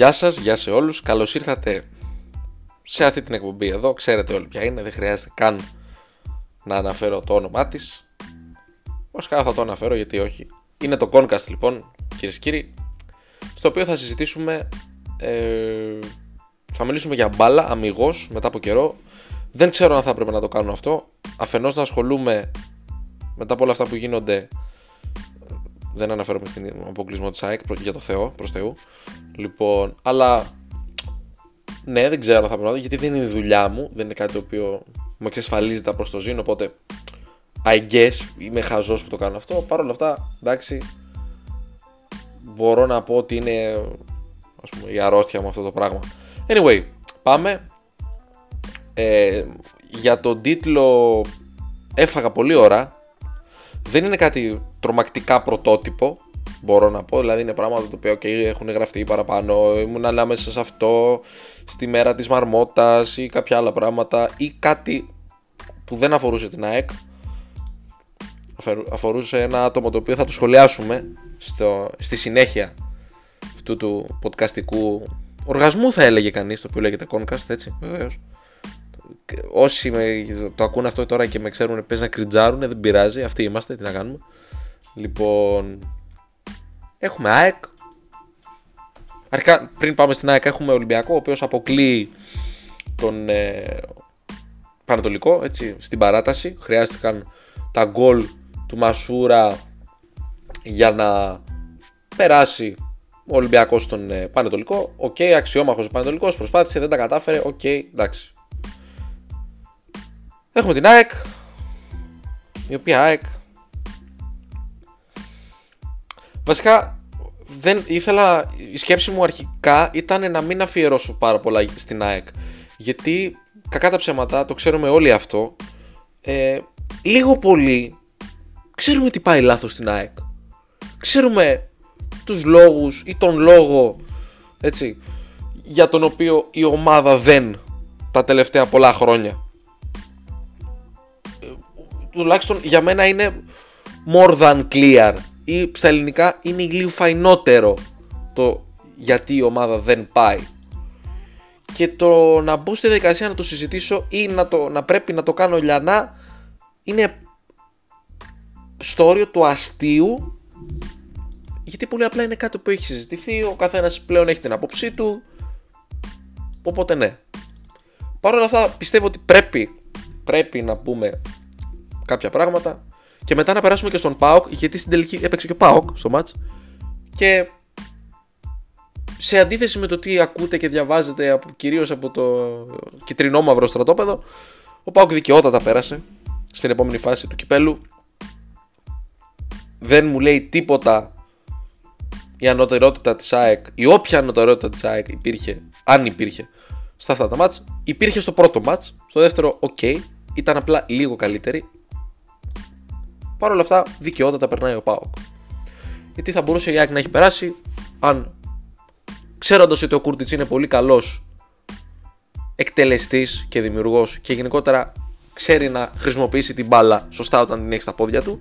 Γεια σας, γεια σε όλους, καλώς ήρθατε σε αυτή την εκπομπή εδώ. Ξέρετε όλοι ποια είναι, δεν χρειάζεται καν να αναφέρω το όνομά της. Όσκα θα το αναφέρω γιατί όχι. Είναι το Concast λοιπόν, κυρίες και κύριοι, στο οποίο θα συζητήσουμε, ε, θα μιλήσουμε για μπάλα, αμυγός, μετά από καιρό. Δεν ξέρω αν θα έπρεπε να το κάνω αυτό. Αφενός να ασχολούμαι μετά από όλα αυτά που γίνονται δεν αναφέρομαι στην αποκλεισμό της ΑΕΚ για το Θεό, προς Θεού. Λοιπόν, αλλά ναι, δεν ξέρω αν θα πρέπει να γιατί δεν είναι η δουλειά μου, δεν είναι κάτι το οποίο μου εξασφαλίζεται προς το ζήν, οπότε I guess είμαι χαζός που το κάνω αυτό. Παρ' όλα αυτά, εντάξει, μπορώ να πω ότι είναι ας πούμε, η αρρώστια μου αυτό το πράγμα. Anyway, πάμε. Ε, για τον τίτλο έφαγα πολύ ώρα. Δεν είναι κάτι τρομακτικά πρωτότυπο, μπορώ να πω. Δηλαδή είναι πράγματα το οποίο okay, έχουν γραφτεί παραπάνω. Ήμουν ανάμεσα σε αυτό στη μέρα της μαρμότας ή κάποια άλλα πράγματα ή κάτι που δεν αφορούσε την ΑΕΚ. Αφορούσε ένα άτομο το οποίο θα το σχολιάσουμε στο, στη συνέχεια αυτού του podcastικού οργασμού θα έλεγε κανείς το οποίο λέγεται Concast έτσι βεβαίως όσοι με, το ακούν αυτό τώρα και με ξέρουν πες να κριντζάρουν δεν πειράζει αυτοί είμαστε τι να κάνουμε λοιπόν έχουμε ΑΕΚ αρχικά πριν πάμε στην ΑΕΚ έχουμε Ολυμπιακό ο οποίος αποκλείει τον ε, Παναιτωλικό έτσι, στην παράταση χρειάστηκαν τα γκολ του Μασούρα για να περάσει ο Ολυμπιακός στον ε, Παναιτωλικό. Ok, okay, αξιόμαχος ο Παναιτωλικός, προσπάθησε, δεν τα κατάφερε. Ok, okay, εντάξει. Έχουμε την ΑΕΚ. Η οποία ΑΕΚ. Βασικά δεν ήθελα. Η σκέψη μου αρχικά ήταν να μην αφιερώσω πάρα πολλά στην ΑΕΚ. Γιατί κακά τα ψέματα, το ξέρουμε όλοι αυτό. Ε, λίγο πολύ ξέρουμε τι πάει λάθος στην ΑΕΚ. Ξέρουμε τους λόγους ή τον λόγο έτσι, για τον οποίο η ομάδα δεν τα τελευταία πολλά χρόνια. Ε, τουλάχιστον για μένα είναι more than clear ή στα ελληνικά είναι λίγο φαϊνότερο το γιατί η ομάδα δεν πάει. Και το να μπω στη διαδικασία να το συζητήσω ή να, το, να πρέπει να το κάνω λιανά είναι στο όριο του αστείου γιατί πολύ απλά είναι κάτι που έχει συζητηθεί, ο καθένας πλέον έχει την άποψή του, οπότε ναι. Παρ' όλα αυτά πιστεύω ότι πρέπει, πρέπει να πούμε κάποια πράγματα και μετά να περάσουμε και στον ΠΑΟΚ, γιατί στην τελική έπαιξε και ο ΠΑΟΚ στο μάτς και σε αντίθεση με το τι ακούτε και διαβάζετε από, κυρίως από το κυτρινόμαυρο στρατόπεδο, ο ΠΑΟΚ δικαιότατα πέρασε στην επόμενη φάση του κυπέλου. Δεν μου λέει τίποτα η ανωτερότητα της ΑΕΚ, η όποια ανωτερότητα της ΑΕΚ υπήρχε, αν υπήρχε, στα αυτά τα μάτς, υπήρχε στο πρώτο μάτς, στο δεύτερο ok, ήταν απλά λίγο καλύτερη. Παρ' όλα αυτά, δικαιότατα περνάει ο ΠΑΟΚ. Γιατί θα μπορούσε η ΑΕΚ να έχει περάσει, αν ξέροντας ότι ο Κούρτιτς είναι πολύ καλός εκτελεστής και δημιουργός και γενικότερα ξέρει να χρησιμοποιήσει την μπάλα σωστά όταν την έχει στα πόδια του,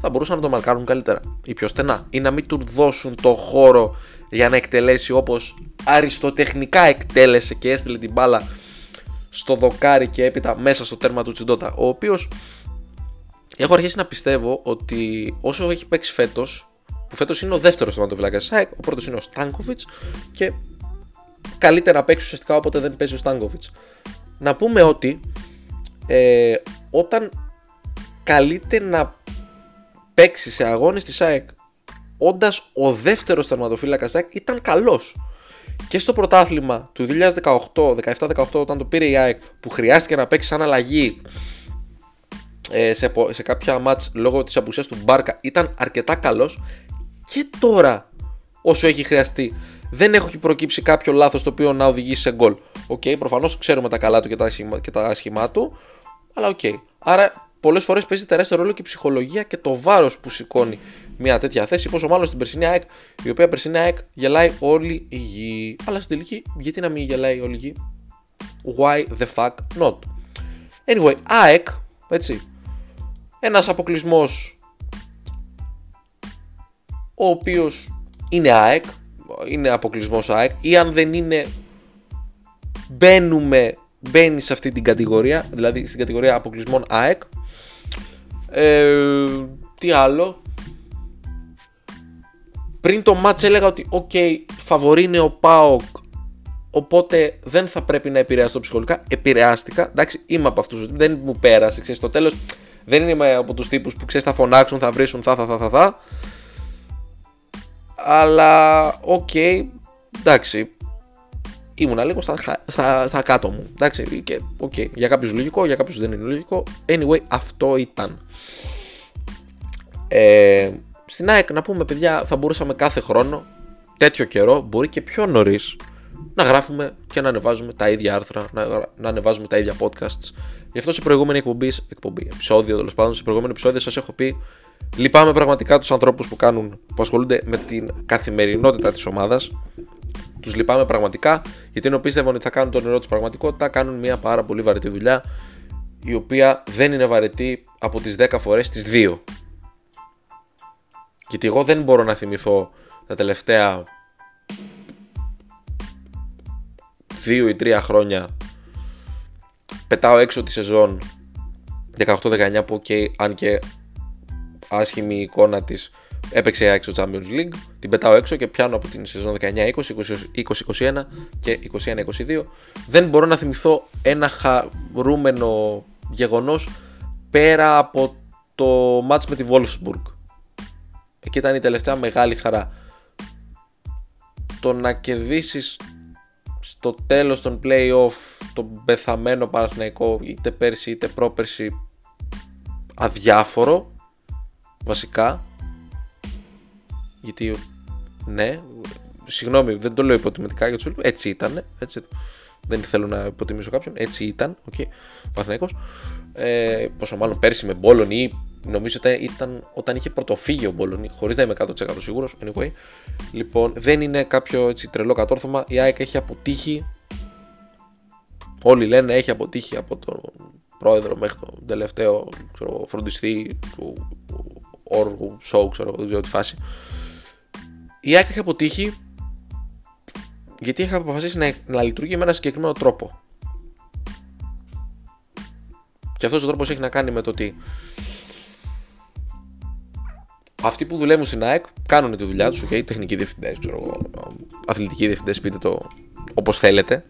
θα μπορούσαν να το μαρκάρουν καλύτερα ή πιο στενά ή να μην του δώσουν το χώρο για να εκτελέσει όπως αριστοτεχνικά εκτέλεσε και έστειλε την μπάλα στο δοκάρι και έπειτα μέσα στο τέρμα του Τσιντότα ο οποίος έχω αρχίσει να πιστεύω ότι όσο έχει παίξει φέτος που φέτος είναι ο δεύτερος θεματοφυλάκας ΣΑΕΚ ο πρώτος είναι ο Στάνκοβιτς και καλύτερα παίξει ουσιαστικά όποτε δεν παίζει ο Στάνκοβιτς να πούμε ότι ε, όταν καλείται να παίξει σε αγώνες της ΑΕΚ όντας ο δεύτερος τερματοφύλακα ΑΕΚ ήταν καλός. Και στο πρωτάθλημα του 2018, 17-18, όταν το πήρε η ΑΕΚ, που χρειάστηκε να παίξει σαν αλλαγή ε, σε, σε κάποια μάτς λόγω της απουσίας του Μπάρκα, ήταν αρκετά καλός. Και τώρα, όσο έχει χρειαστεί, δεν έχει προκύψει κάποιο λάθος το οποίο να οδηγήσει σε γκολ. Ok, okay, προφανώς ξέρουμε τα καλά του και τα, και τα άσχημά του, αλλά ok. Okay. Άρα πολλές φορές παίζει τεράστιο ρόλο και η ψυχολογία και το βάρος που σηκώνει μια τέτοια θέση. Πόσο μάλλον στην περσινή ΑΕΚ, η οποία περσινή ΑΕΚ γελάει όλη η γη. Αλλά στην τελική, γιατί να μην γελάει όλη η γη; Why the fuck not; Anyway, ΑΕΚ, έτσι. Ένας αποκλεισμός ο οποίος είναι ΑΕΚ. είναι αποκλεισμός ΑΕΚ ή αν δεν είναι μπαίνουμε, μπαίνει σε αυτή την κατηγορία, δηλαδή στην κατηγορία αποκλεισμών ΑΕΚ. Ε, τι άλλο. Πριν το ματς έλεγα ότι ok, okay, φαβορί είναι ο ΠΑΟΚ Οπότε δεν θα πρέπει να επηρεαστώ ψυχολογικά. Επηρεάστηκα. Εντάξει, είμαι από αυτούς. Δεν μου πέρασε. Ξέρεις, στο τέλος δεν είμαι από τους τύπους που ξέρεις θα φωνάξουν, θα βρίσουν, θα, θα, θα, θα. θα. Αλλά, ok, okay, εντάξει. Ήμουνα λίγο στα, στα, στα κάτω μου. Εντάξει, και okay, για κάποιους λογικό, για κάποιους δεν είναι λογικό. Anyway, αυτό ήταν. Ε, στην ΑΕΚ να πούμε, παιδιά, θα μπορούσαμε κάθε χρόνο, τέτοιο καιρό, μπορεί και πιο νωρίς, να γράφουμε και να ανεβάζουμε τα ίδια άρθρα, να, να ανεβάζουμε τα ίδια podcasts. Γι' αυτό σε προηγούμενη εκπομπή, εκπομπή επεισόδιο τέλος πάντων, σε προηγούμενο επεισόδιο σας έχω πει Λυπάμαι πραγματικά τους ανθρώπους που, που ασχολούνται με την καθημερινότητα της ομάδας. Τους λυπάμαι πραγματικά γιατί ενώ πίστευαν ότι θα κάνουν τον νερό της πραγματικότητα, κάνουν μια πάρα πολύ βαρετή δουλειά η οποία δεν είναι βαρετή από τις 10 φορές τις 2. Γιατί εγώ δεν μπορώ να θυμηθώ τα τελευταία 2 ή 3 χρόνια πετάω έξω τη σεζόν 18-19 που okay, αν και άσχημη εικόνα της έπαιξε έξω στο Champions League την πετάω έξω και πιάνω από την σεζόν 19-20, 20-21 και 21-22 δεν μπορώ να θυμηθώ ένα χαρούμενο γεγονός πέρα από το match με τη Wolfsburg. Εκεί ήταν η τελευταία μεγάλη χαρά. Το να κερδίσεις στο τέλος των play-off τον πεθαμένο Παναθηναϊκό είτε πέρσι είτε πρόπερσι αδιάφορο βασικά. Γιατί ναι συγγνώμη δεν το λέω υποτιμητικά για τους έτσι ήταν έτσι, δεν θέλω να υποτιμήσω κάποιον έτσι ήταν okay, Παναθηναϊκός. Ε, πόσο μάλλον πέρσι με Μπόλον ή νομίζω ότι ήταν όταν είχε πρωτοφύγει ο Μπόλον χωρίς να είμαι 100% σίγουρος. Anyway, λοιπόν, δεν είναι κάποιο έτσι, τρελό κατόρθωμα. Η ΑΕΚ έχει αποτύχει. Όλοι λένε έχει αποτύχει από τον πρόεδρο μέχρι τον τελευταίο ξέρω, φροντιστή του όργου, show, ξέρω, δεν ξέρω τι φάση. Η ΑΕΚ έχει αποτύχει γιατί έχει αποφασίσει να, να λειτουργεί με ένα συγκεκριμένο τρόπο. Και αυτός ο τρόπος έχει να κάνει με το ότι αυτοί που δουλεύουν στην ΑΕΚ κάνουν τη δουλειά τους, okay, τεχνικοί διευθυντές, αθλητικοί διευθυντές, πείτε το όπως θέλετε.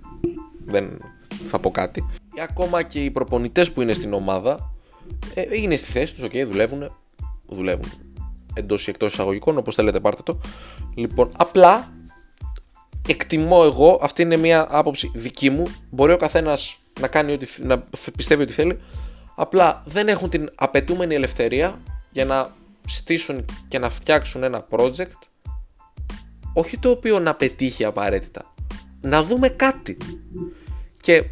Δεν θα πω κάτι. Ή ακόμα και οι προπονητές που είναι στην ομάδα ε, είναι στη θέση τους, okay, δουλεύουν. Δουλεύουν εντός ή εκτός εισαγωγικών, όπως θέλετε, πάρτε το. Λοιπόν, απλά εκτιμώ εγώ, αυτή είναι μια άποψη δική μου. Μπορεί ο καθένας να κάνει ό,τι, να πιστεύει ότι θέλει. Απλά δεν έχουν την απαιτούμενη ελευθερία για να στήσουν και να φτιάξουν ένα project όχι το οποίο να πετύχει απαραίτητα. Να δούμε κάτι. Και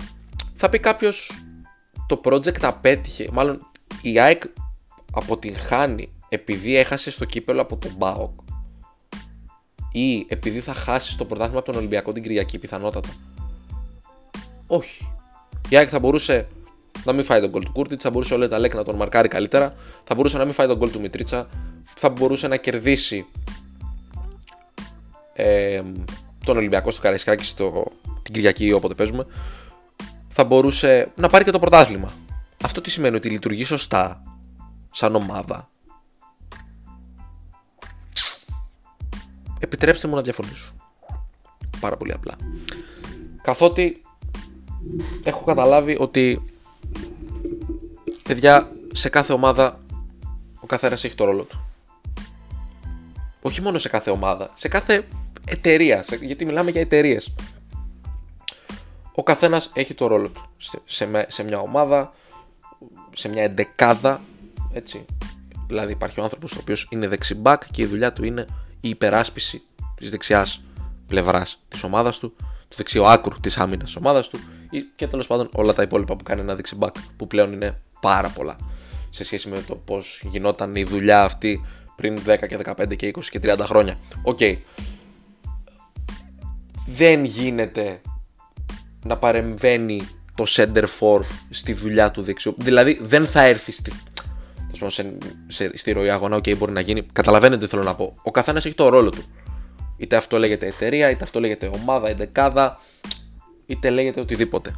θα πει κάποιος το project απέτυχε μάλλον η ΑΕΚ αποτυγχάνει επειδή έχασε στο κύπελο από τον ΠΑΟΚ. Ή επειδή θα χάσει στο πρωτάθλημα από τον Ολυμπιακό την Κυριακή πιθανότατα. Όχι. Η ΑΕΚ θα μπορούσε να μην φάει το γκολ του Κούρτιτς, θα μπορούσε ο Λε Ταλέκ να τον μαρκάρει καλύτερα, θα μπορούσε να μην φάει το γκολ του Μιτρίτσα, θα μπορούσε να κερδίσει ε, τον Ολυμπιακό στο Καραϊσκάκι στο, την Κυριακή όποτε παίζουμε, θα μπορούσε να πάρει και το πρωτάθλημα. Αυτό τι σημαίνει ότι λειτουργεί σωστά σαν ομάδα; Επιτρέψτε μου να διαφωνήσω. Πάρα πολύ απλά. Καθότι έχω καταλάβει ότι παιδιά σε κάθε ομάδα ο καθένας έχει το ρόλο του. Όχι μόνο σε κάθε ομάδα, σε κάθε εταιρεία, γιατί μιλάμε για εταιρείες. Ο καθένας έχει το ρόλο του σε, σε, μια ομάδα, σε μια εντεκάδα, έτσι. Δηλαδή υπάρχει ο άνθρωπος ο οποίος είναι δεξιμπάκ και η δουλειά του είναι η υπεράσπιση της δεξιάς πλευράς της ομάδας του, του δεξιού άκρου της άμυνας της ομάδας του και τέλος πάντων όλα τα υπόλοιπα που κάνει ένα δεξί μπακ που πλέον είναι πάρα πολλά σε σχέση με το πώς γινόταν η δουλειά αυτή πριν 10 και 15 και 20 και 30 χρόνια. Ok. Okay. Δεν γίνεται να παρεμβαίνει το σέντερ φορ στη δουλειά του δεξιού. Δηλαδή δεν θα έρθει στη, σε, σε, στη ροή αγώνα. Ok, okay, μπορεί να γίνει. Καταλαβαίνετε τι θέλω να πω. Ο καθένας έχει το ρόλο του. Είτε αυτό λέγεται εταιρεία, είτε αυτό λέγεται ομάδα, είτε κάδα, είτε λέγεται οτιδήποτε.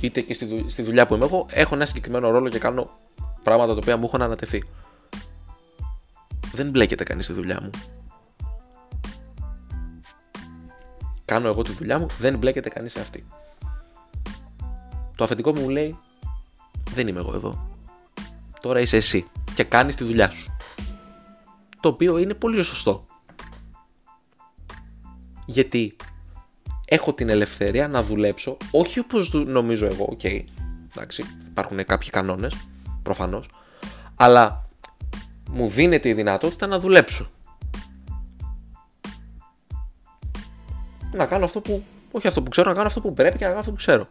Είτε και στη, δουλειά που είμαι εγώ, έχω ένα συγκεκριμένο ρόλο και κάνω πράγματα τα οποία μου έχουν ανατεθεί. Δεν μπλέκεται κανείς στη δουλειά μου. Κάνω εγώ τη δουλειά μου, δεν μπλέκεται κανείς σε αυτή. Το αφεντικό μου λέει, δεν είμαι εγώ εδώ. Τώρα είσαι εσύ και κάνεις τη δουλειά σου. Το οποίο είναι πολύ σωστό. Γιατί έχω την ελευθερία να δουλέψω, όχι όπως νομίζω εγώ, ok, okay, εντάξει, υπάρχουν κάποιοι κανόνες, προφανώς, αλλά μου δίνεται η δυνατότητα να δουλέψω. Να κάνω αυτό που, όχι αυτό που ξέρω, να κάνω αυτό που πρέπει και να κάνω αυτό που ξέρω.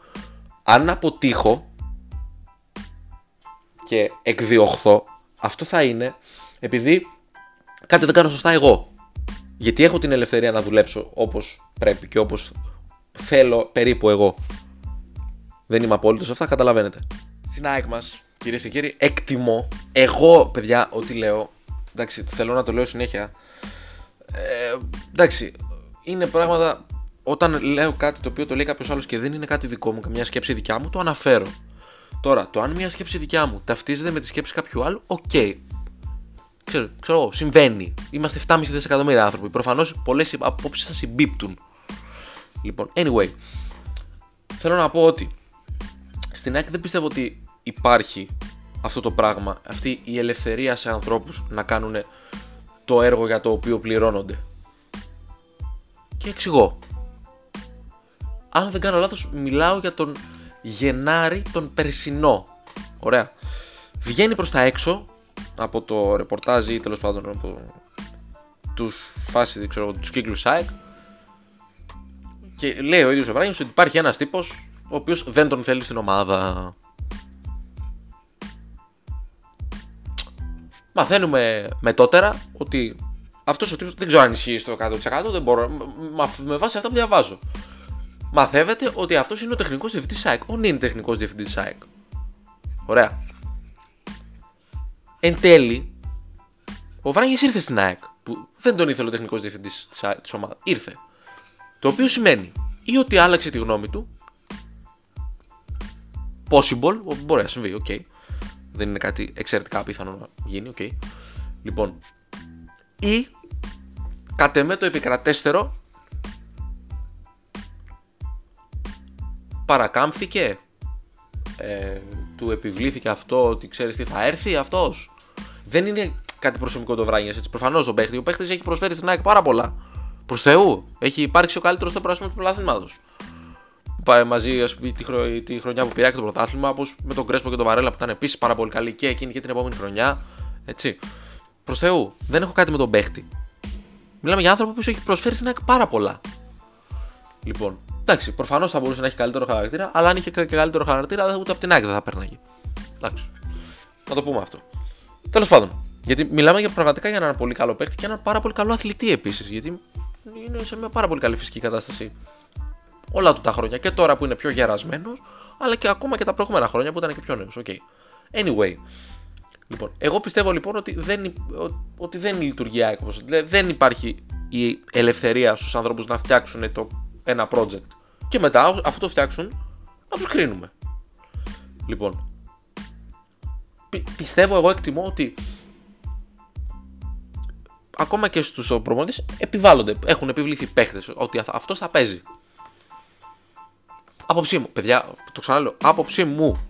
Αν αποτύχω και εκδιωχθώ, αυτό θα είναι επειδή κάτι δεν κάνω σωστά εγώ. Γιατί έχω την ελευθερία να δουλέψω όπως πρέπει και όπως θέλω περίπου εγώ. Δεν είμαι απόλυτος σε αυτά, καταλαβαίνετε. Στην ΑΕΚ μας, κυρίες και κύριοι, εκτιμώ. Εγώ, παιδιά, ό,τι λέω. Εντάξει, θέλω να το λέω συνέχεια. Ε, εντάξει, είναι πράγματα. Όταν λέω κάτι το οποίο το λέει κάποιος άλλος και δεν είναι κάτι δικό μου, καμιά σκέψη δικιά μου, το αναφέρω. Τώρα, το αν μια σκέψη δικιά μου ταυτίζεται με τη σκέψη κάποιου άλλου, okay. Ξέρω, ξέρω, συμβαίνει. Είμαστε 7,5 δισεκατομμύρια άνθρωποι. Προφανώς πολλές απόψεις θα συμπίπτουν. Λοιπόν, anyway, θέλω να πω ότι στην ΑΕΚ δεν πιστεύω ότι υπάρχει αυτό το πράγμα, αυτή η ελευθερία σε ανθρώπους να κάνουν το έργο για το οποίο πληρώνονται. Και εξηγώ. Αν δεν κάνω λάθος, μιλάω για τον Γενάρη τον περσινό. Ωραία. Βγαίνει προς τα έξω από το ρεπορτάζ ή τέλος πάντων από τους φάση, ξέρω, τους κύκλους ΣΑΕΚ και λέει ο ίδιος ο Βράγιο ότι υπάρχει ένας τύπος ο οποίος δεν τον θέλει στην ομάδα. Μαθαίνουμε μετότερα ότι αυτός ο τύπος δεν ξέρω αν ισχύει στο 100%, δεν μπορώ. Με βάση αυτά που διαβάζω. Μαθαίνετε ότι αυτός είναι ο τεχνικός διευθυντής ΣΑΕΚ. Ο είναι τεχνικός διευθυντής ΣΑΕΚ. Ωραία. Εν τέλει, ο Βράγιο ήρθε στην ΑΕΚ. Που δεν τον ήθελε ο τεχνικός διευθυντής της ομάδας. Ήρθε. Το οποίο σημαίνει ή ότι άλλαξε τη γνώμη του. Possible, μπορεί να συμβεί, okay. Δεν είναι κάτι εξαιρετικά πιθανό να γίνει, οκ. Okay. Λοιπόν, ή κατ' εμέ το επικρατέστερο παρακάμφθηκε ε, του επιβλήθηκε αυτό ότι ξέρεις τι θα έρθει αυτός δεν είναι κάτι προσωπικό το Βράνιες. Προφανώς ο παίχτης. Ο παίχτης έχει προσφέρει στην ΑΕΚ πάρα πολλά. Προς Θεού. Έχει υπάρξει ο καλύτερος στο πράσινο του πρωτάθληματος. Πάει μαζί ας πούμε, τη, χρο... τη χρονιά που πήρε το πρωτάθλημα, όπως με τον Κρέσπο και τον Βαρέλα που ήταν επίσης πάρα πολύ καλή και εκείνη και την επόμενη χρονιά. Έτσι. Προς Θεού. Δεν έχω κάτι με τον παίχτη. Μιλάμε για άνθρωπο που έχει προσφέρει στην ΑΕΚ πάρα πολλά. Λοιπόν, εντάξει, προφανώς θα μπορούσε να έχει καλύτερο χαρακτήρα, αλλά αν είχε και καλύτερο χαρακτήρα, ούτε από την ΑΕΚ δεν θα πέρναγε. Εντάξει. Να το πούμε αυτό. Τέλος πάντων, γιατί μιλάμε για πραγματικά για έναν πολύ καλό παίχτη και έναν πάρα πολύ καλό αθλητή επίσης. Γιατί είναι σε μια πάρα πολύ καλή φυσική κατάσταση όλα του τα χρόνια και τώρα που είναι πιο γερασμένος, αλλά και ακόμα και τα προηγούμενα χρόνια που ήταν και πιο νέος. Okay. Anyway, λοιπόν, εγώ πιστεύω λοιπόν ότι δεν, ότι δεν λειτουργεί άκρη. Δεν υπάρχει η ελευθερία στους ανθρώπους να φτιάξουν το, ένα project. Και μετά, αφού το φτιάξουν, να τους κρίνουμε. Λοιπόν, πιστεύω εγώ εκτιμώ ότι ακόμα και στους προμονητέ επιβάλλονται. Έχουν επιβληθεί παίχτες ότι αυτός θα παίζει. Άποψή μου, παιδιά, το ξαναλέω. Άποψή μου.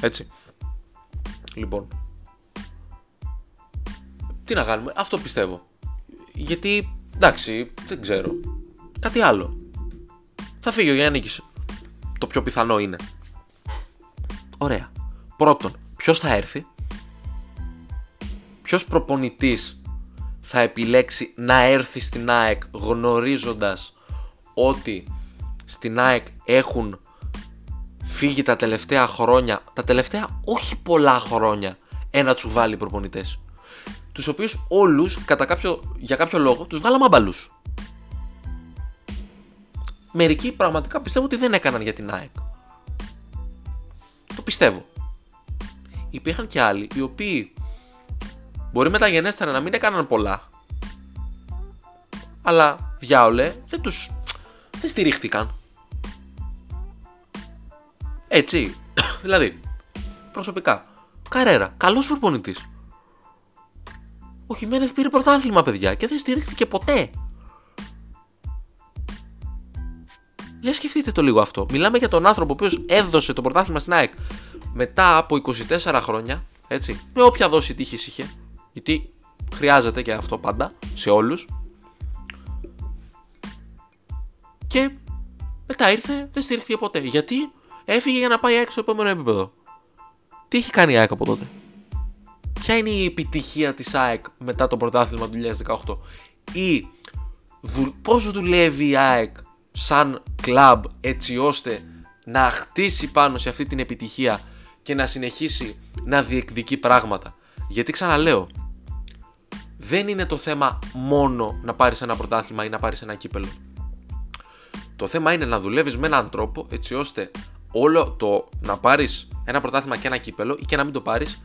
Έτσι. Λοιπόν. Τι να κάνουμε, αυτό πιστεύω. Γιατί, εντάξει, δεν ξέρω. Κάτι άλλο. Θα φύγει ο Γιάννη Το πιο πιθανό είναι. Ωραία. Πρώτον, ποιος θα έρθει; Ποιος προπονητής θα επιλέξει να έρθει στην ΑΕΚ γνωρίζοντας ότι στην ΑΕΚ έχουν φύγει τα τελευταία χρόνια, τα τελευταία όχι πολλά χρόνια, ένα τσουβάλι προπονητές. Τους οποίους όλους κατά κάποιο, για κάποιο λόγο τους βάλαμε αμπαλούς. Μερικοί πραγματικά πιστεύω ότι δεν έκαναν για την ΑΕΚ. Το πιστεύω. Υπήρχαν και άλλοι οι οποίοι Μπορεί μεταγενέστερα να μην έκαναν πολλά. Αλλά διάολε δεν τους. δεν στηρίχτηκαν. Έτσι. δηλαδή, προσωπικά. Καρέρα, καλός προπονητής. Ο Χιμένε πήρε πρωτάθλημα, παιδιά, και δεν στηρίχθηκε ποτέ. Για σκεφτείτε το λίγο αυτό. Μιλάμε για τον άνθρωπο ο οποίος έδωσε το πρωτάθλημα στην ΑΕΚ μετά από 24 χρόνια. Έτσι, με όποια δόση τύχης είχε. Γιατί χρειάζεται και αυτό πάντα σε όλους. Και μετά ήρθε, δεν στηρίχθηκε ποτέ. Γιατί έφυγε για να πάει ΑΕΚ στο επόμενο επίπεδο. Τι έχει κάνει η ΑΕΚ από τότε; Ποια είναι η επιτυχία της ΑΕΚ μετά το πρωτάθλημα του 2018 ή πώς δουλεύει η ΑΕΚ σαν κλαμπ έτσι ώστε να χτίσει πάνω σε αυτή την επιτυχία και να συνεχίσει να διεκδικεί πράγματα; Γιατί ξαναλέω, δεν είναι το θέμα μόνο να πάρεις ένα πρωτάθλημα ή να πάρεις ένα κύπελο. Το θέμα είναι να δουλεύεις με έναν τρόπο έτσι ώστε όλο το να πάρεις ένα πρωτάθλημα και ένα κύπελο ή και να μην το πάρεις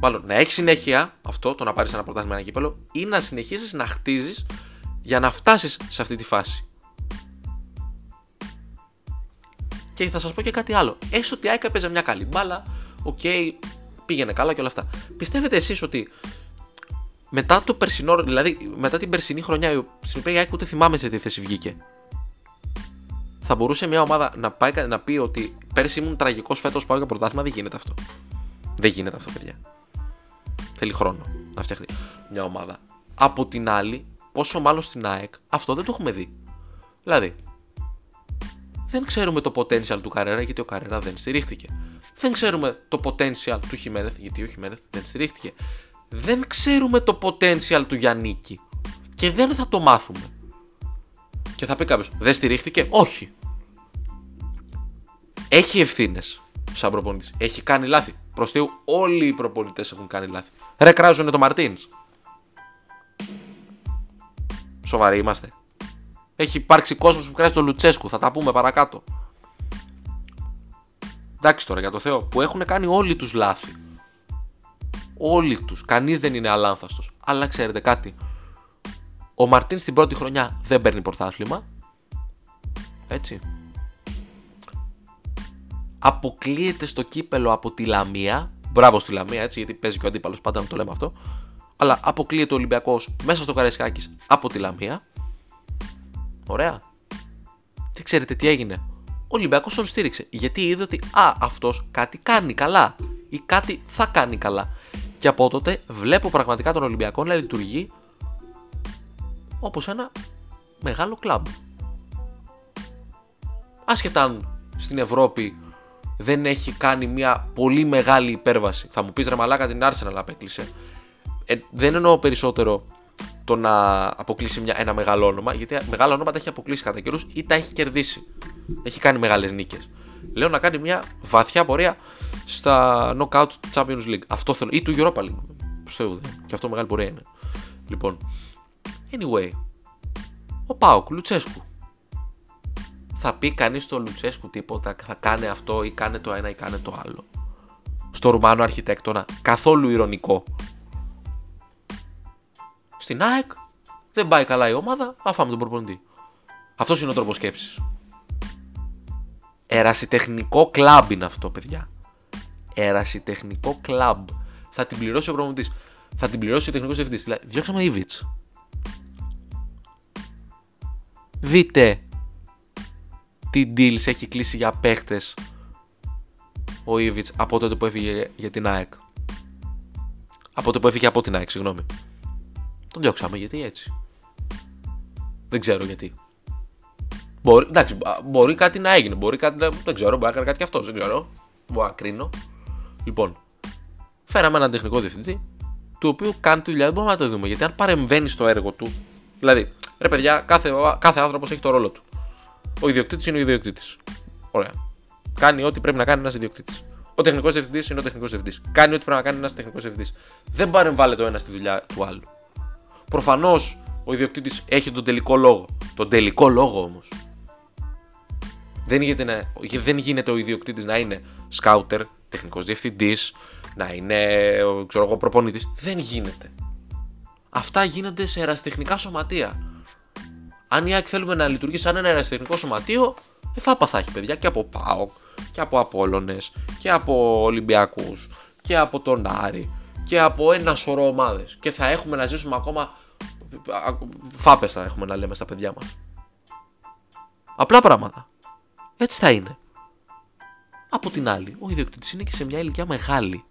μάλλον να έχεις συνέχεια αυτό το να πάρεις ένα πρωτάθλημα ένα κύπελο ή να συνεχίσεις να χτίζεις για να φτάσεις σε αυτή τη φάση. Και θα σας πω και κάτι άλλο. Έστω ότι η ΑΕΚ έπαιζε μια καλή μπάλα, okay, πήγαινε καλά και όλα αυτά. Πιστεύετε εσείς ότι μετά το περσινό, δηλαδή μετά την περσινή χρονιά, στην οποία η ΑΕΚ ούτε θυμάμαι σε τι θέση βγήκε, θα μπορούσε μια ομάδα να, πάει, να πει ότι πέρσι ήμουν τραγικός φέτος πάω για πρωτάθλημα. Δεν γίνεται αυτό. Δεν γίνεται αυτό, παιδιά. Θέλει χρόνο να φτιάχνει μια ομάδα. Από την άλλη, πόσο μάλλον στην ΑΕΚ, αυτό δεν το έχουμε δει. Δηλαδή, δεν ξέρουμε το potential του Καρέρα γιατί ο Καρέρα δεν στηρίχθηκε. Δεν ξέρουμε το potential του Χιμένεθ γιατί ο Χιμένεθ δεν στηρίχθηκε. Δεν ξέρουμε το potential του Γιάννικη και δεν θα το μάθουμε. Και θα πει κάποιος, δεν στηρίχθηκε; Όχι. Έχει ευθύνες σαν προπονητής. Έχει κάνει λάθη. Προς Θεού, όλοι οι προπονητές έχουν κάνει λάθη. Ρε κράζουνε το Μαρτίνς. Σοβαροί είμαστε. Έχει υπάρξει κόσμος που κράζει τον Λουτσέσκου. Θα τα πούμε παρακάτω. Εντάξει τώρα για το Θεό που έχουν κάνει όλοι τους λάθη. Όλοι τους. Κανείς δεν είναι αλάνθαστος. Αλλά ξέρετε κάτι. Ο Μαρτίν στην πρώτη χρονιά δεν παίρνει πρωτάθλημα. Έτσι. Αποκλείεται στο κύπελο από τη Λαμία. Μπράβο στη Λαμία, έτσι, γιατί παίζει και ο αντίπαλος πάντα να το λέμε αυτό. Αλλά αποκλείεται ο Ολυμπιακός μέσα στο Καραϊσκάκης από τη Λαμία. Ωραία. Και ξέρετε τι έγινε. Ο Ολυμπιακός τον στήριξε. Γιατί είδε ότι α, αυτός κάτι κάνει καλά. Ή κάτι θα κάνει καλά. Και από τότε βλέπω πραγματικά τον Ολυμπιακό να λειτουργεί όπως ένα μεγάλο κλαμπ. Άσχετα αν στην Ευρώπη δεν έχει κάνει μια πολύ μεγάλη υπέρβαση. Θα μου πεις ρε μαλάκα την Arsenal απέκλεισε. Ε, δεν εννοώ περισσότερο το να αποκλείσει μια, ένα μεγάλο όνομα, γιατί μεγάλα ονόματα έχει αποκλείσει κατά καιρούς ή τα έχει κερδίσει. Έχει κάνει μεγάλες νίκες. Λέω να κάνει μια βαθιά πορεία στα Knockout Champions League. Αυτό θέλω. ή του Europa League. Προ Και αυτό μεγάλη πορεία είναι. Λοιπόν. Anyway. Ο Πάοκ, Λουτσέσκου. Θα πει κανείς στο Λουτσέσκου τίποτα, θα κάνει αυτό ή κάνει το ένα ή κάνει το άλλο. Στο Ρουμάνο αρχιτέκτονα, καθόλου ηρωνικό. Στην ΑΕΚ δεν πάει καλά η ομάδα, αφάμε τον προπονητή. Αυτός είναι ο τρόπος σκέψης. Ερασιτεχνικό κλαμπ είναι αυτό, παιδιά. Ερασιτεχνικό κλαμπ. Θα την πληρώσει ο προπονητή. Θα την πληρώσει ο τεχνικός διευθυντής. Δηλαδή, διώξαμε Ιβιτ. Δείτε τι deals έχει κλείσει για παίχτες ο Ιβιτ από τότε που έφυγε για την ΑΕΚ. Από τότε που έφυγε από την ΑΕΚ, συγγνώμη. Τον διώξαμε γιατί έτσι. Δεν ξέρω γιατί. Μπορεί, εντάξει, μπορεί κάτι να έγινε. Μπορεί κάτι να. Δεν ξέρω, μπορεί να κάνει κάτι και αυτός. Δεν ξέρω. Μπορώ να κρίνω. Λοιπόν, φέραμε έναν τεχνικό διευθυντή, του οποίου κάνει τη δουλειά. Δεν μπορούμε να το δούμε. Γιατί αν παρεμβαίνει στο έργο του. Δηλαδή, ρε παιδιά, κάθε, κάθε άνθρωπος έχει το ρόλο του. Ο ιδιοκτήτης είναι ο ιδιοκτήτης. Ωραία. Κάνει ό,τι πρέπει να κάνει ένας ιδιοκτήτης. Ο τεχνικός διευθυντής είναι ο τεχνικός διευθυντής. Κάνει ό,τι πρέπει να κάνει ένας τεχνικός διευθυντής. Δεν παρεμβάλλεται ο ένας στη δουλειά του άλλου. Προφανώς ο ιδιοκτήτης έχει τον τελικό λόγο. Τον τελικό λόγο όμως. Δεν γίνεται, δεν γίνεται ο ιδιοκτήτης να είναι σκάουτερ, τεχνικός διευθυντής, να είναι ξέρω προπονητής. Δεν γίνεται. Αυτά γίνονται σε ερασιτεχνικά σωματεία. Αν η ΑΕΚ θέλουμε να λειτουργήσει σαν ένα αεραστεχνικό σωματείο, εφάπα θα έχει παιδιά και από ΠΑΟΚ και από Απόλλωνες και από Ολυμπιακούς και από τον Άρη και από ένα σωρό ομάδες και θα έχουμε να ζήσουμε ακόμα φάπες θα έχουμε να λέμε στα παιδιά μας. Απλά πράγματα. Έτσι θα είναι. Από την άλλη, ο ιδιοκτήτης είναι και σε μια ηλικία μεγάλη.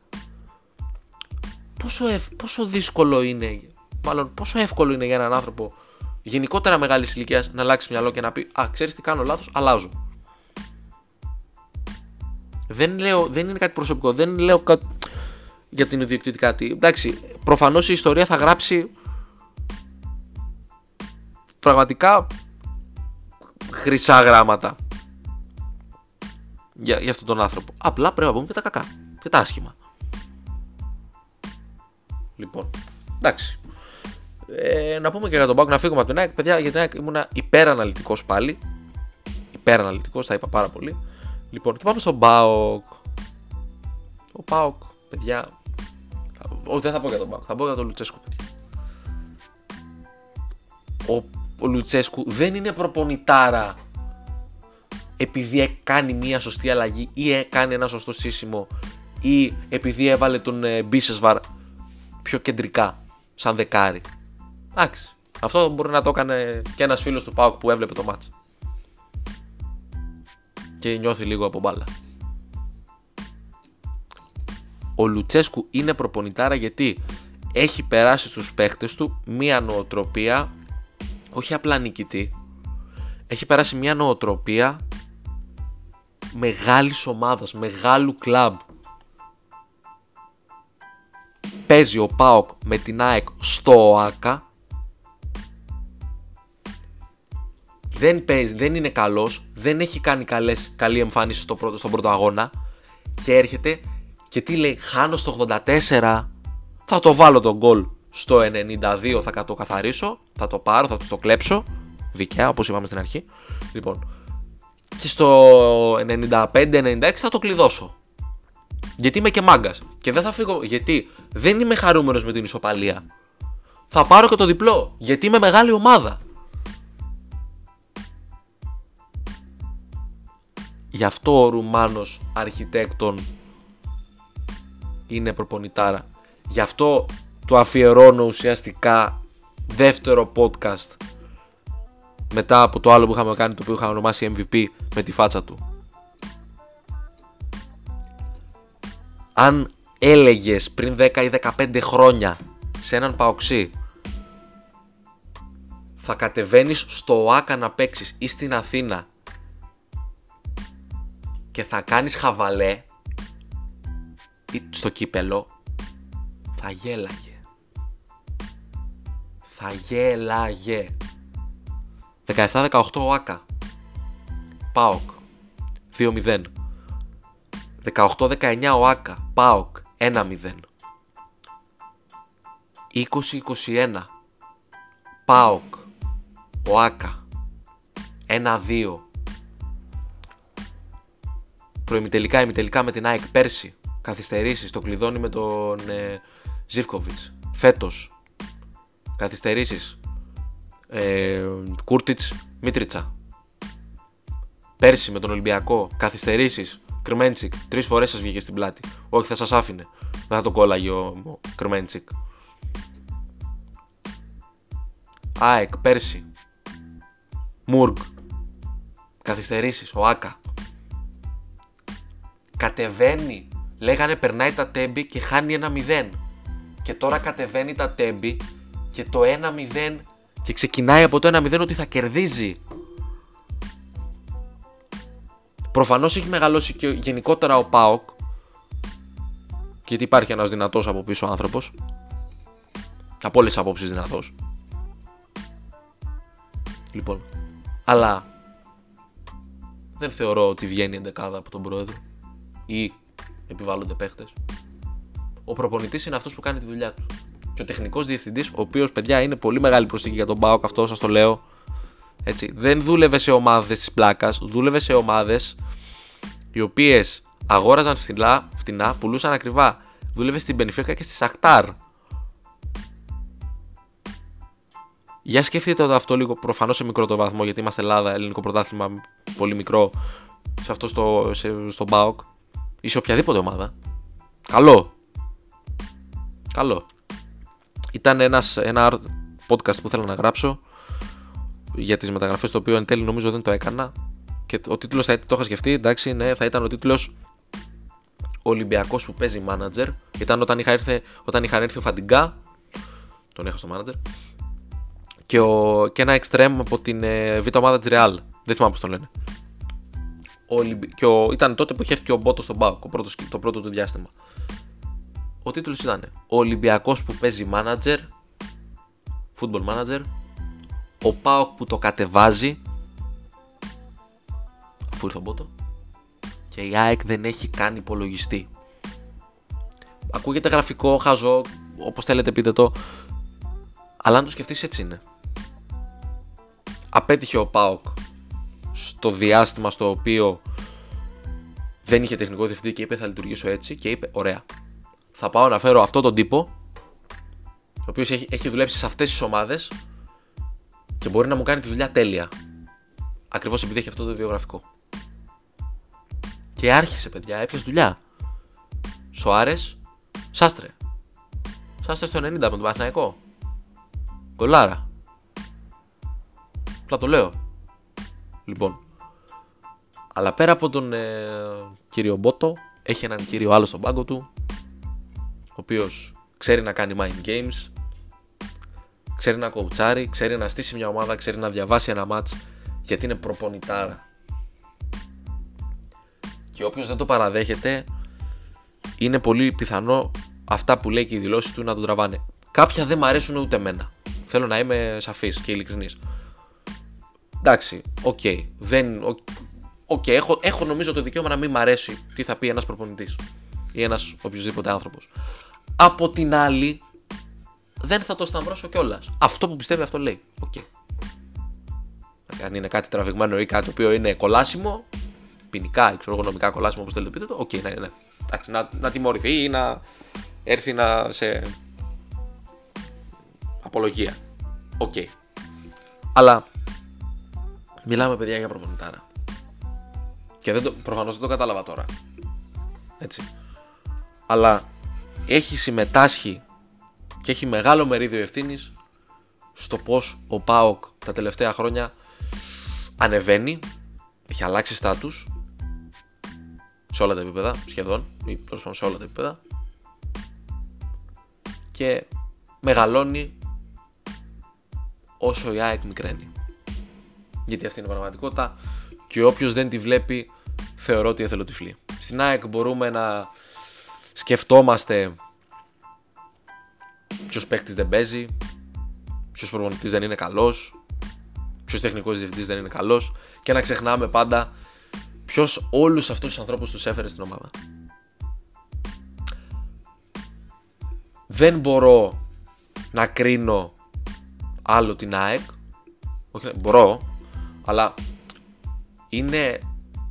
Πόσο, ευ... πόσο δύσκολο είναι, μάλλον πόσο εύκολο είναι για έναν άνθρωπο γενικότερα μεγάλης ηλικίας να αλλάξει μυαλό και να πει Α, ξέρεις τι κάνω λάθος, αλλάζω. Δεν, λέω, δεν είναι κάτι προσωπικό, δεν λέω κάτι για την ιδιοκτήτη κάτι. Εντάξει, προφανώς η ιστορία θα γράψει πραγματικά χρυσά γράμματα για, για αυτόν τον άνθρωπο. Απλά πρέπει να πούμε και τα κακά και τα άσχημα. Λοιπόν, εντάξει. Ε, να πούμε και για τον Πάουκ να φύγουμε από την ΑΕΚ. Παιδιά, για την ΑΕΚ ήμουν υπεραναλυτικός πάλι. Υπεραναλυτικός, τα είπα πάρα πολύ. Λοιπόν, και πάμε στον Πάουκ. Ο Πάουκ, παιδιά. Όχι, δεν θα πω για τον Πάουκ, θα πω για τον Λουτσέσκου, παιδιά. Ο, ο Λουτσέσκου δεν είναι προπονητάρα επειδή κάνει μια σωστή αλλαγή ή κάνει ένα σωστό σύσιμο ή επειδή έβαλε τον ε, Μπίσεσβαρ πιο κεντρικά, σαν δεκάρι. Εντάξει. Αυτό μπορεί να το έκανε και ένας φίλος του Πάουκ που έβλεπε το μάτς. Και νιώθει λίγο από μπάλα. Ο Λουτσέσκου είναι προπονητάρα γιατί έχει περάσει στους παίχτες του μία νοοτροπία όχι απλά νικητή έχει περάσει μία νοοτροπία μεγάλης ομάδας, μεγάλου κλαμπ. Παίζει ο ΠΑΟΚ με την ΑΕΚ στο ΟΑΚΑ. Δεν παίζει, δεν είναι καλός, δεν έχει κάνει καλές, καλή εμφάνιση στο πρώτο, στον πρώτο αγώνα. Και έρχεται και τι λέει, χάνω στο 84, θα το βάλω τον γκολ στο 92, θα το καθαρίσω, θα το πάρω, θα το κλέψω, δικαία όπως είπαμε στην αρχή, λοιπόν, και στο 95-96 θα το κλειδώσω. Γιατί είμαι και μάγκας. Και δεν θα φύγω. Γιατί δεν είμαι χαρούμενος με την ισοπαλία. Θα πάρω και το διπλό. Γιατί είμαι μεγάλη ομάδα. Γι' αυτό ο Ρουμάνος αρχιτέκτον είναι προπονητάρα. Γι' αυτό το αφιερώνω ουσιαστικά δεύτερο podcast μετά από το άλλο που είχαμε κάνει το οποίο είχαμε ονομάσει MVP με τη φάτσα του. Αν έλεγες πριν 10 ή 15 χρόνια σε έναν παοξί θα κατεβαίνεις στο ΟΑΚΑ να παίξεις ή στην Αθήνα και θα κάνεις χαβαλέ ή στο κύπελο θα γέλαγε. Θα γέλαγε. 17-18 ΟΑΚΑ. ΠΑΟΚ 2-0. 18-19 ΟΑΚΑ. ΠΑΟΚ 1-0. 20-21 ΠΑΟΚ ΟΑΚΑ 1-2 Προημιτελικά, ημιτελικά με την ΑΕΚ πέρσι. Καθυστερήσεις, το κλειδώνει με τον ε, Ζιβκοβιτς Φέτος. Καθυστερήσεις ε, Κούρτιτς Μίτριτσα Πέρσι με τον Ολυμπιακό Καθυστερήσεις Κρμέντσικ, τρεις φορές σας βγήκε στην πλάτη. Όχι, θα σας άφηνε. Δεν θα το κόλλαγε ο Κρμέντσικ. ΑΕΚ, πέρσι. Μουργκ. Καθυστερήσεις, ο Άκα. Κατεβαίνει. Λέγανε περνάει τα τέμπη και χάνει ένα 0. Και τώρα κατεβαίνει τα τέμπη και το 1-0 και ξεκινάει από το 1-0 ότι θα κερδίζει. Προφανώς έχει μεγαλώσει και γενικότερα ο Πάοκ. Γιατί υπάρχει ένας δυνατός από πίσω άνθρωπος. Από όλες τις απόψεις δυνατός. Λοιπόν. Αλλά δεν θεωρώ ότι βγαίνει εντεκάδα από τον πρόεδρο ή επιβάλλονται παίχτες. Ο προπονητής είναι αυτός που κάνει τη δουλειά του. Και ο τεχνικός διευθυντής, ο οποίος παιδιά είναι πολύ μεγάλη προσθήκη για τον Πάοκ, αυτό σας το λέω. Έτσι. Δεν δούλευε σε ομάδες της πλάκας, δούλευε σε ομάδες οι οποίες αγόραζαν φθηνά, φτηνά, πουλούσαν ακριβά. Δούλευε στην Πενιφέκα και στη Σαχτάρ. Για σκεφτείτε το αυτό λίγο προφανώς σε μικρό το βαθμό, γιατί είμαστε Ελλάδα, ελληνικό πρωτάθλημα πολύ μικρό σε αυτό στο, σε, στον ΠΑΟΚ ή σε οποιαδήποτε ομάδα. Καλό. Καλό. Ήταν ένας, ένα podcast που ήθελα να γράψω για τις μεταγραφές το οποίο εν τέλει νομίζω δεν το έκανα και ο τίτλος θα το είχα σκεφτεί εντάξει ναι θα ήταν ο τίτλος Ολυμπιακός που παίζει manager. Ήταν όταν, είχα έρθει, όταν είχαν έρθει ο Φαντιγκά, τον είχα στο manager, και, ο, και ένα extreme από την ε, β' ομάδα της Real. Δεν θυμάμαι πώς τον λένε. Ο, και ο, ήταν τότε που είχε έρθει και ο Μπότος στον Πάοκ, το πρώτο του διάστημα. Ο τίτλος ήταν Ο Ολυμπιακός που παίζει manager, football manager, ο Πάοκ που το κατεβάζει, αφού ήρθε ο Μπότο, και η ΑΕΚ δεν έχει καν υπολογιστή. Ακούγεται γραφικό, χαζό, όπως θέλετε πείτε το, αλλά αν το σκεφτείς έτσι είναι. Απέτυχε ο ΠΑΟΚ στο διάστημα στο οποίο δεν είχε τεχνικό διευθυντή και είπε θα λειτουργήσω έτσι και είπε ωραία. Θα πάω να φέρω αυτόν τον τύπο ο οποίος έχει, έχει δουλέψει σε αυτές τις ομάδες και μπορεί να μου κάνει τη δουλειά τέλεια. Ακριβώς επειδή έχει αυτό το βιογραφικό. Και άρχισε, παιδιά, έπιασε δουλειά. Σοάρες, Σάστρε. Σάστρε στο 90 με τον Παναθηναϊκό. Γκολάρα. Απλά το λέω. Λοιπόν. Αλλά πέρα από τον ε, κύριο Μπότο, έχει έναν κύριο άλλο στον πάγκο του, ο οποίος ξέρει να κάνει mind games, ξέρει να κοουτσάρει, ξέρει να στήσει μια ομάδα, ξέρει να διαβάσει ένα match, γιατί είναι προπονητάρα. Και όποιο δεν το παραδέχεται, είναι πολύ πιθανό αυτά που λέει και οι δηλώσεις του να τον τραβάνε. Κάποια δεν μ' αρέσουν ούτε εμένα. Θέλω να είμαι σαφής και ειλικρινής. Εντάξει, οκ. Okay, έχω, έχω νομίζω το δικαίωμα να μην μ' αρέσει τι θα πει ένας προπονητής ή ένας οποιοδήποτε άνθρωπος. Από την άλλη, δεν θα το σταυρώσω κιόλας. Αυτό που πιστεύει αυτό λέει. Okay. Αν είναι κάτι τραβηγμένο ή κάτι το οποίο είναι κολάσιμο, ποινικά, εξωγονομικά κολάσιμο, όπως θέλετε πείτε το, okay, ναι, ναι. Εντάξει, να, να τιμωρηθεί ή να έρθει να σε απολογία. Okay. Αλλά μιλάμε παιδιά για προπονητάρα. Και δεν το, προφανώς δεν το κατάλαβα τώρα. Έτσι. Αλλά έχει συμμετάσχει και έχει μεγάλο μερίδιο ευθύνης στο πώς ο ΠΑΟΚ τα τελευταία χρόνια ανεβαίνει, έχει αλλάξει στάτους σε όλα τα επίπεδα, σχεδόν, ή τέλος σε όλα τα επίπεδα. Και μεγαλώνει όσο η ΑΕΚ μικραίνει. Γιατί αυτή είναι η πραγματικότητα και όποιος δεν τη βλέπει θεωρώ ότι εθελοτυφλεί. Στην ΑΕΚ μπορούμε να σκεφτόμαστε ποιος παίχτη δεν παίζει, ποιος προπονητής δεν είναι καλός, ποιος τεχνικός διευθυντής δεν είναι καλός και να ξεχνάμε πάντα ποιος όλους αυτούς τους ανθρώπους τους έφερε στην ομάδα. Δεν μπορώ να κρίνω άλλο την ΑΕΚ. Όχι, μπορώ, αλλά είναι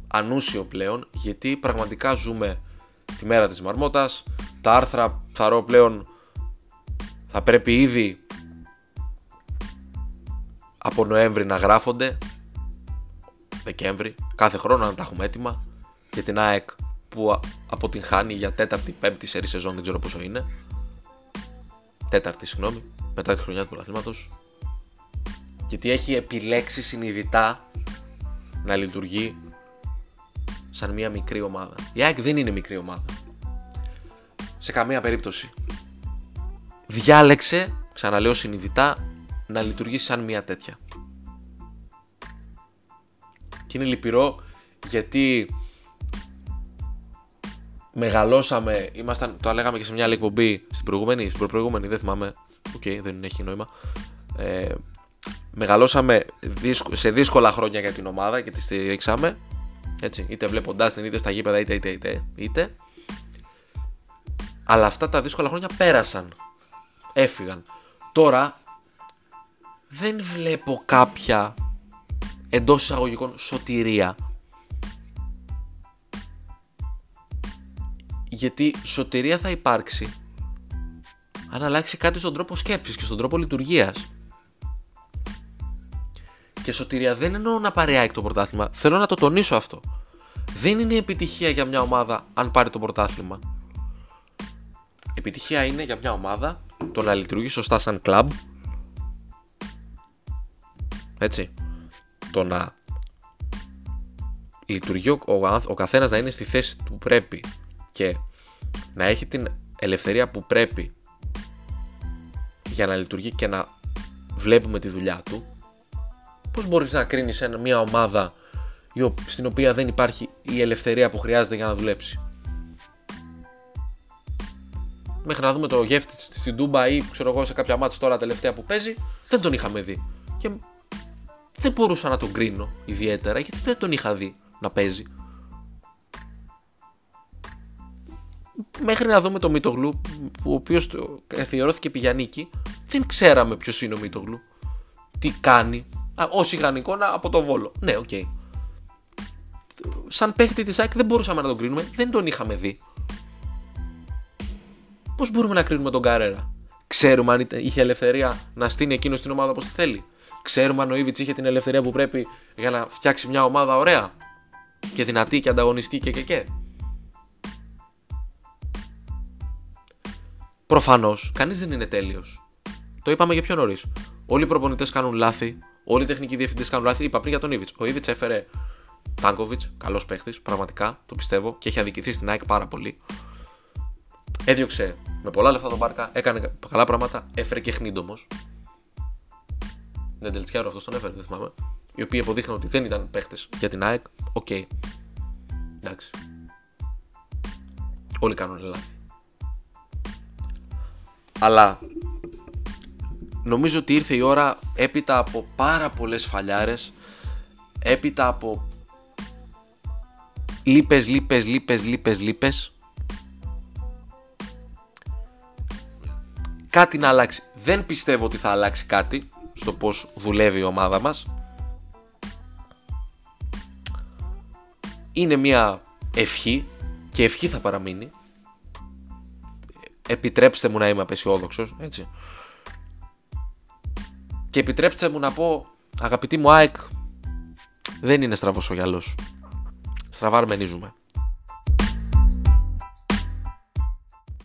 ανούσιο πλέον γιατί πραγματικά ζούμε τη μέρα της μαρμότας. Τα άρθρα θαρώ πλέον θα πρέπει ήδη από Νοέμβρη να γράφονται Δεκέμβρη, κάθε χρόνο να τα έχουμε έτοιμα για την ΑΕΚ που αποτυγχάνει για τέταρτη, πέμπτη σερή σεζόν, δεν ξέρω πόσο είναι. Τέταρτη, συγγνώμη, μετά τη χρονιά του πρωταθλήματος. Γιατί έχει επιλέξει συνειδητά να λειτουργεί σαν μια μικρή ομάδα. Η ΑΕΚ δεν είναι μικρή ομάδα. Σε καμία περίπτωση. Διάλεξε, ξαναλέω συνειδητά, να λειτουργήσει σαν μια τέτοια. Και είναι λυπηρό γιατί μεγαλώσαμε, ήμασταν, το λέγαμε και σε μια άλλη εκπομπή στην προηγούμενη, στην προηγούμενη δεν θυμάμαι, okay, δεν έχει νόημα. Ε, μεγαλώσαμε σε δύσκολα χρόνια για την ομάδα και τη στηρίξαμε. Έτσι, είτε βλέποντάς την, είτε στα γήπεδα, είτε, είτε, είτε, είτε. Αλλά αυτά τα δύσκολα χρόνια πέρασαν. Έφυγαν. Τώρα δεν βλέπω κάποια εντός εισαγωγικών σωτηρία. Γιατί σωτηρία θα υπάρξει αν αλλάξει κάτι στον τρόπο σκέψης και στον τρόπο λειτουργίας. Και σωτηρία δεν εννοώ να πάρει ΑΕΚ το πρωτάθλημα. Θέλω να το τονίσω αυτό. Δεν είναι επιτυχία για μια ομάδα αν πάρει το πρωτάθλημα. Επιτυχία είναι για μια ομάδα το να λειτουργεί σωστά σαν κλαμπ. Έτσι. Το να λειτουργεί ο, ο καθένας να είναι στη θέση που πρέπει και να έχει την ελευθερία που πρέπει για να λειτουργεί και να βλέπουμε τη δουλειά του πώς μπορείς να κρίνεις μια ομάδα στην οποία δεν υπάρχει η ελευθερία που χρειάζεται για να δουλέψει; Μέχρι να δούμε το γεύτη στην Τούμπα ή ξέρω εγώ σε κάποια μάτια τώρα τελευταία που παίζει δεν τον είχαμε δει και δεν μπορούσα να τον κρίνω ιδιαίτερα γιατί δεν τον είχα δει να παίζει μέχρι να δούμε το Μίτογλου, ο οποίος καθιερώθηκε επί Γιαννίκη, δεν ξέραμε ποιος είναι ο Μίτογλου. Τι κάνει. Ή είχαν εικόνα από το Βόλο. Ναι, okay. Σαν παίχτη της ΑΕΚ δεν μπορούσαμε να τον κρίνουμε, δεν τον είχαμε δει. Πώς μπορούμε να κρίνουμε τον Καρέρα. Ξέρουμε αν είχε ελευθερία να στείλει εκείνος την ομάδα όπως τη θέλει. Ξέρουμε αν ο Ίβιτς είχε την ελευθερία που πρέπει για να φτιάξει μια ομάδα ωραία και δυνατή και ανταγωνιστική και και και. Προφανώς, κανείς δεν είναι τέλειος. Το είπαμε και πιο νωρίς. Όλοι οι προπονητές κάνουν λάθη, όλοι οι τεχνικοί διευθυντέ κάνουν λάθη. Είπα πριν για τον Ήβιτ. Ο Ήβιτ έφερε Τάνκοβιτς, καλός παίχτης, πραγματικά το πιστεύω και έχει αδικηθεί στην ΑΕΚ πάρα πολύ. Έδιωξε με πολλά λεφτά τον Μπάρκα, έκανε καλά πράγματα, έφερε και χνίντομος. Δεν τελειτσιάρω αυτός τον έφερε, δεν θυμάμαι. Οι οποίοι αποδείχναν ότι δεν ήταν παίχτες για την ΑΕΚ. Οκ. Okay. Εντάξει. Όλοι κάνουν λάθη. Αλλά νομίζω ότι ήρθε η ώρα έπειτα από πάρα πολλές φαλιάρες, έπειτα από λίπες, λίπες, λίπες, λίπες, λίπες, κάτι να αλλάξει. Δεν πιστεύω ότι θα αλλάξει κάτι στο πώς δουλεύει η ομάδα μας. Είναι μια ευχή και ευχή θα παραμείνει επιτρέψτε μου να είμαι απεσιόδοξος, έτσι. Και επιτρέψτε μου να πω, αγαπητή μου ΑΕΚ, δεν είναι στραβός ο γυαλός. Στραβά αρμενίζουμε.